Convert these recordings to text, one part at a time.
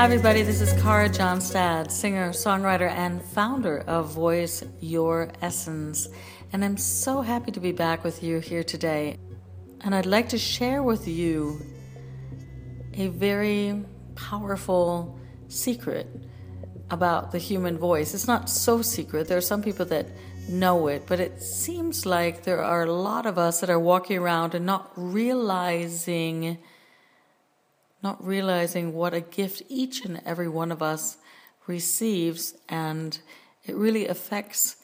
Hi, everybody. This is Kara Johnstad, singer, songwriter, and founder of Voice Your Essence. And I'm so happy to be back with you here today. And I'd like to share with you a very powerful secret about the human voice. It's not so secret. There are some people that know it, but it seems like there are a lot of us that are walking around and not realizing not realizing what a gift each and every one of us receives and it really affects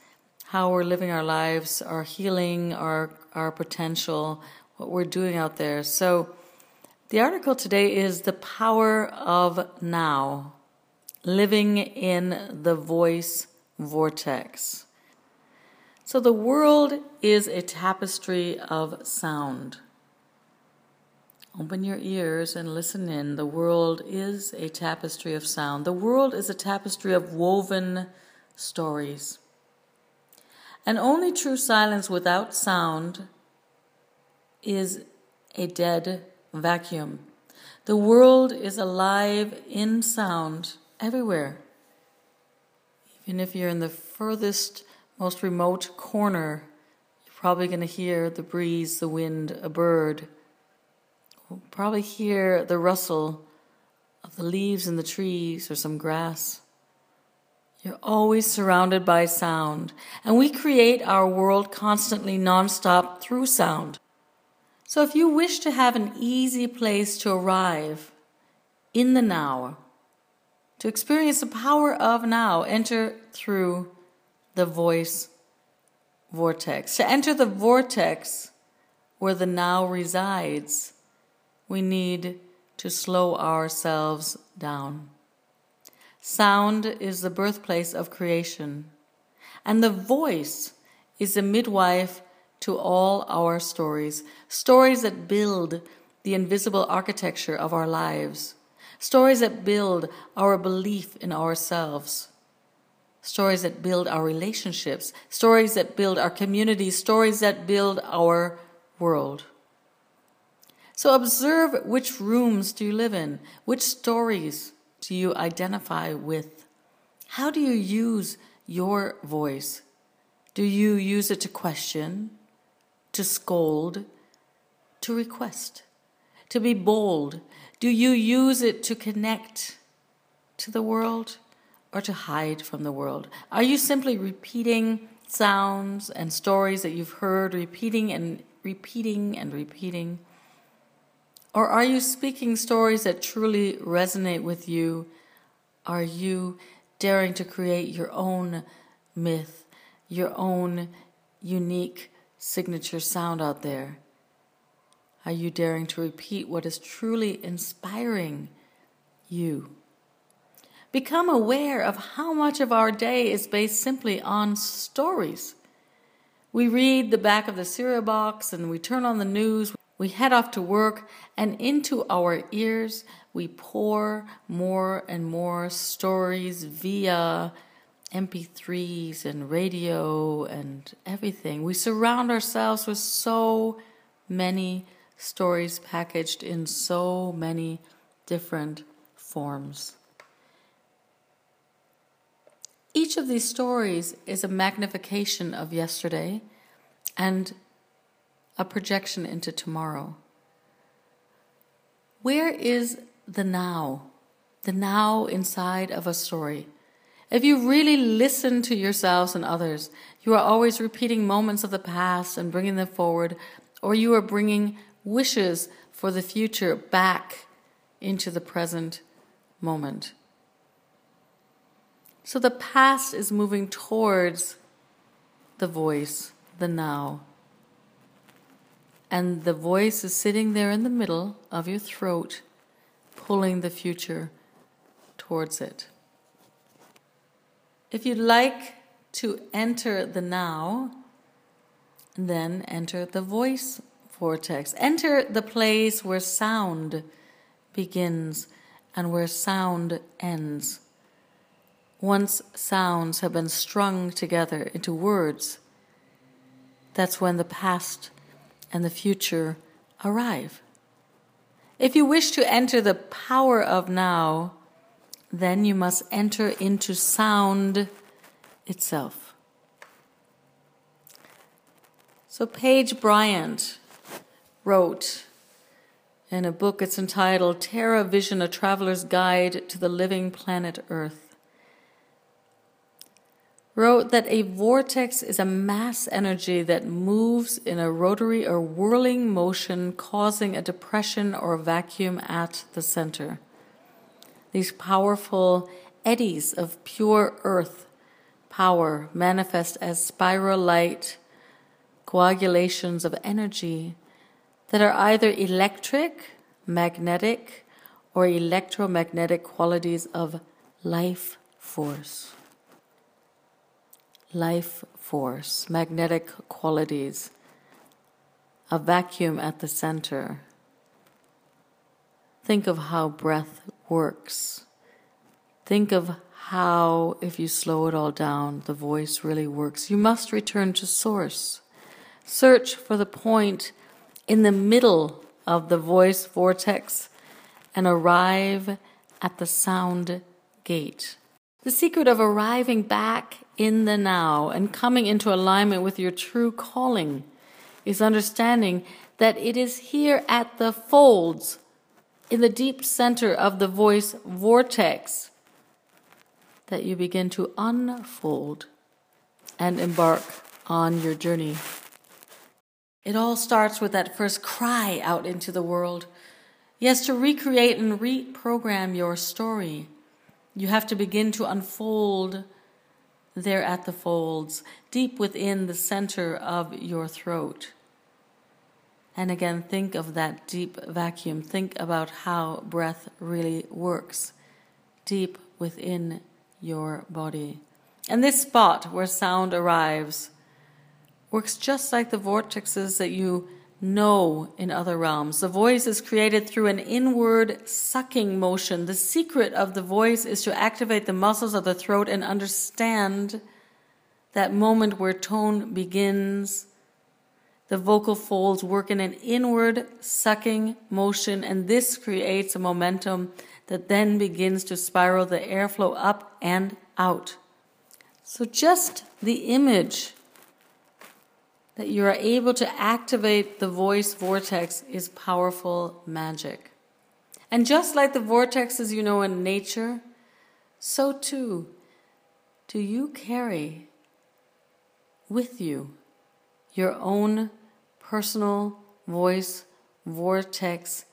how we're living our lives, our healing, our our potential, what we're doing out there. So the article today is The Power of Now Living in the Voice Vortex. So, the world is a tapestry of sound. Open your ears and listen in. The world is a tapestry of sound. The world is a tapestry of woven stories. And only true silence without sound is a dead vacuum. The world is alive in sound everywhere. Even if you're in the furthest, most remote corner, you're probably going to hear the breeze, the wind, a bird. You'll probably hear the rustle of the leaves in the trees or some grass. You're always surrounded by sound, and we create our world constantly, nonstop through sound. So if you wish to have an easy place to arrive in the now, to experience the power of now, enter through the voice vortex. To enter the vortex where the now resides, we need to slow ourselves down. Sound is the birthplace of creation, and the voice is the midwife to all our stories, stories that build the invisible architecture of our lives, stories that build our belief in ourselves, stories that build our relationships, stories that build our communities, stories that build our world. So observe which rooms do you live in? Which stories do you identify with? How do you use your voice? Do you use it to question? to scold, to request, to be bold? Do you use it to connect to the world or to hide from the world? Are you simply repeating sounds and stories that you've heard, repeating and repeating and repeating? Or are you speaking stories that truly resonate with you? Are you daring to create your own myth, your own unique signature sound out there? Are you daring to repeat what is truly inspiring you? Become aware of how much of our day is based simply on stories. We read the back of the cereal box and we turn on the news, we head off to work, and into our ears we pour more and more stories via MP3s and radio and everything. We surround ourselves with so many stories packaged in so many different forms. Each of these stories is a magnification of yesterday and a projection into tomorrow. Where is the now? The now inside of a story. If you really listen to yourselves and others, you are always repeating moments of the past and bringing them forward, or you are bringing wishes for the future back into the present moment. So the past is moving towards the voice, the now. And the voice is sitting there in the middle of your throat, pulling the future towards it. If you'd like to enter the now, then enter the voice vortex. Enter the place where sound begins and where sound ends. Once sounds have been strung together into words, that's when the past and the future arrive. If you wish to enter the power of now, then you must enter into sound itself. So, Page Bryant wrote in a book, it's entitled Terra Vision A Traveler's Guide to the Living Planet Earth wrote that a vortex is a mass energy that moves in a rotary or whirling motion, causing a depression or vacuum at the center. These powerful eddies of pure earth power manifest as spiral light coagulations of energy that are either electric, magnetic, or electromagnetic qualities of life force life force, magnetic qualities, a vacuum at the center. Think of how breath works. Think of how, if you slow it all down, the voice really works. You must return to source. Search for the point in the middle of the voice vortex and arrive at the sound gate. The secret of arriving back in the now and coming into alignment with your true calling is understanding that it is here at the folds, in the deep center of the voice vortex, that you begin to unfold and embark on your journey. It all starts with that first cry out into the world. Yes, to recreate and reprogram your story, you have to begin to unfold there at the folds, deep within the center of your throat. And again, think of that deep vacuum. Think about how breath really works deep within your body. And this spot where sound arrives works just like the vortexes that you know in other realms. The voice is created through an inward sucking motion. The secret of the voice is to activate the muscles of the throat and understand that moment where tone begins. The vocal folds work in an inward sucking motion, and this creates a momentum that then begins to spiral the airflow up and out. So, just the image that you are able to activate the voice vortex is powerful magic. And just like the vortexes you know in nature, so too do you carry with you your own personal voice vortex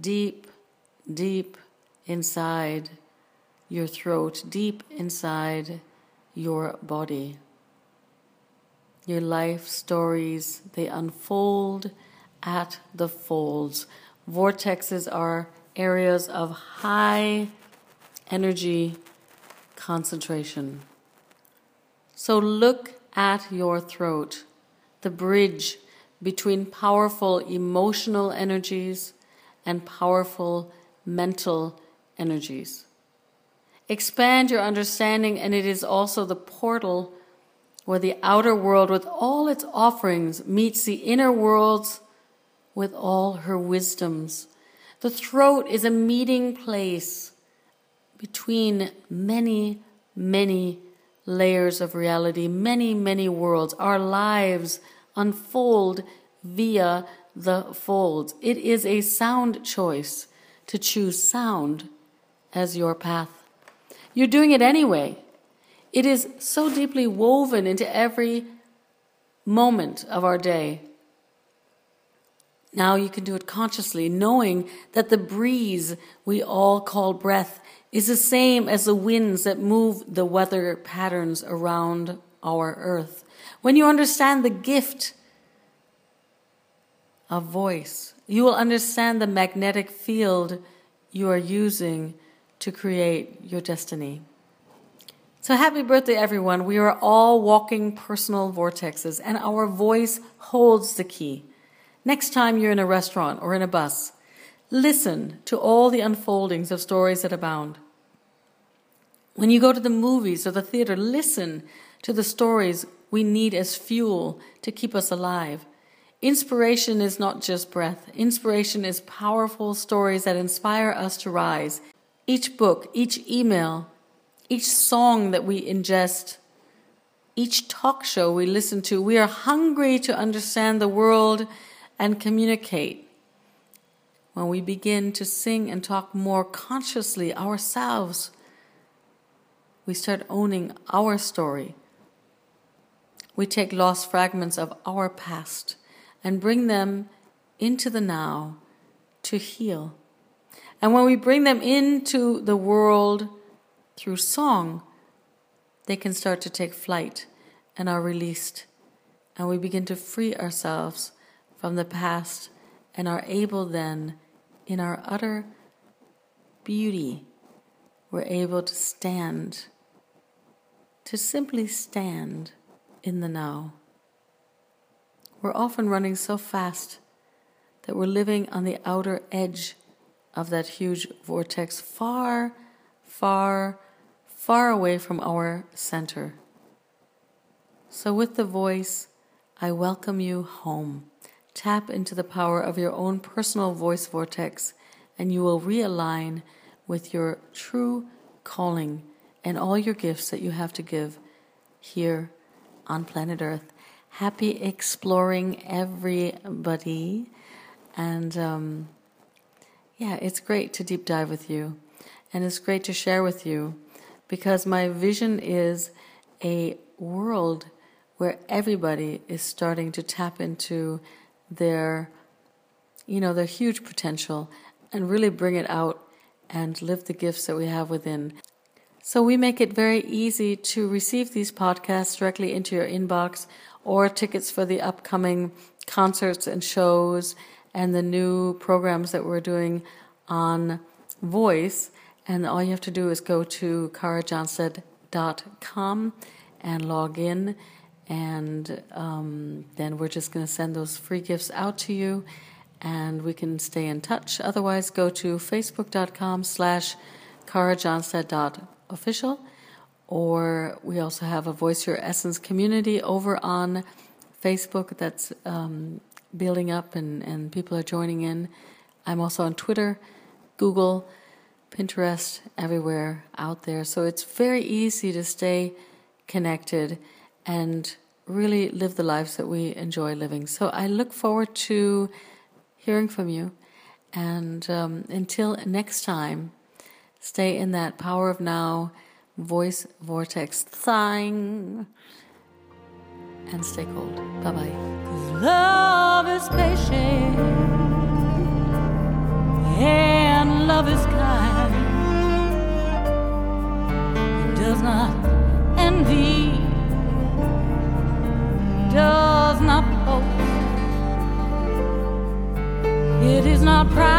deep, deep inside your throat, deep inside your body your life stories, they unfold at the folds. Vortexes are areas of high energy concentration. So look at your throat, the bridge between powerful emotional energies and powerful mental energies. Expand your understanding, and it is also the portal where the outer world with all its offerings meets the inner worlds with all her wisdoms. The throat is a meeting place between many, many layers of reality, many, many worlds. Our lives unfold via the folds. It is a sound choice to choose sound as your path. You're doing it anyway. It is so deeply woven into every moment of our day. Now you can do it consciously, knowing that the breeze we all call breath is the same as the winds that move the weather patterns around our earth. When you understand the gift of voice, you will understand the magnetic field you are using to create your destiny. So, happy birthday, everyone. We are all walking personal vortexes, and our voice holds the key. Next time you're in a restaurant or in a bus, listen to all the unfoldings of stories that abound. When you go to the movies or the theater, listen to the stories we need as fuel to keep us alive. Inspiration is not just breath, inspiration is powerful stories that inspire us to rise each book, each email, each song that we ingest, each talk show we listen to. We are hungry to understand the world and communicate. When we begin to sing and talk more consciously ourselves, we start owning our story. We take lost fragments of our past and bring them into the now to heal. And when we bring them into the world through song, they can start to take flight and are released. And we begin to free ourselves from the past and are able then, in our utter beauty, we're able to stand, to simply stand in the now. We're often running so fast that we're living on the outer edge of that huge vortex, far, far, far away from our center. So, with the voice, I welcome you home. Tap into the power of your own personal voice vortex, and you will realign with your true calling and all your gifts that you have to give here on planet Earth. Happy exploring, everybody. And um, yeah, it's great to deep dive with you. And it's great to share with you because my vision is a world where everybody is starting to tap into their, you know, their huge potential and really bring it out and live the gifts that we have within. So we make it very easy to receive these podcasts directly into your inbox or tickets for the upcoming concerts and shows and the new programs that we're doing on voice. And all you have to do is go to karajohnstad.com and log in. And um, then we're just going to send those free gifts out to you and we can stay in touch. Otherwise, go to facebook.com slash karajohnstad.official or we also have a Voice Your Essence community over on Facebook that's um, building up and, and people are joining in. I'm also on Twitter, Google, Pinterest, everywhere out there. So it's very easy to stay connected and really live the lives that we enjoy living. So I look forward to hearing from you. And um, until next time, stay in that power of now voice vortex thing and stay cold. Bye bye. Love is patient and love is kind. Does not envy, does not boast. It is not proud.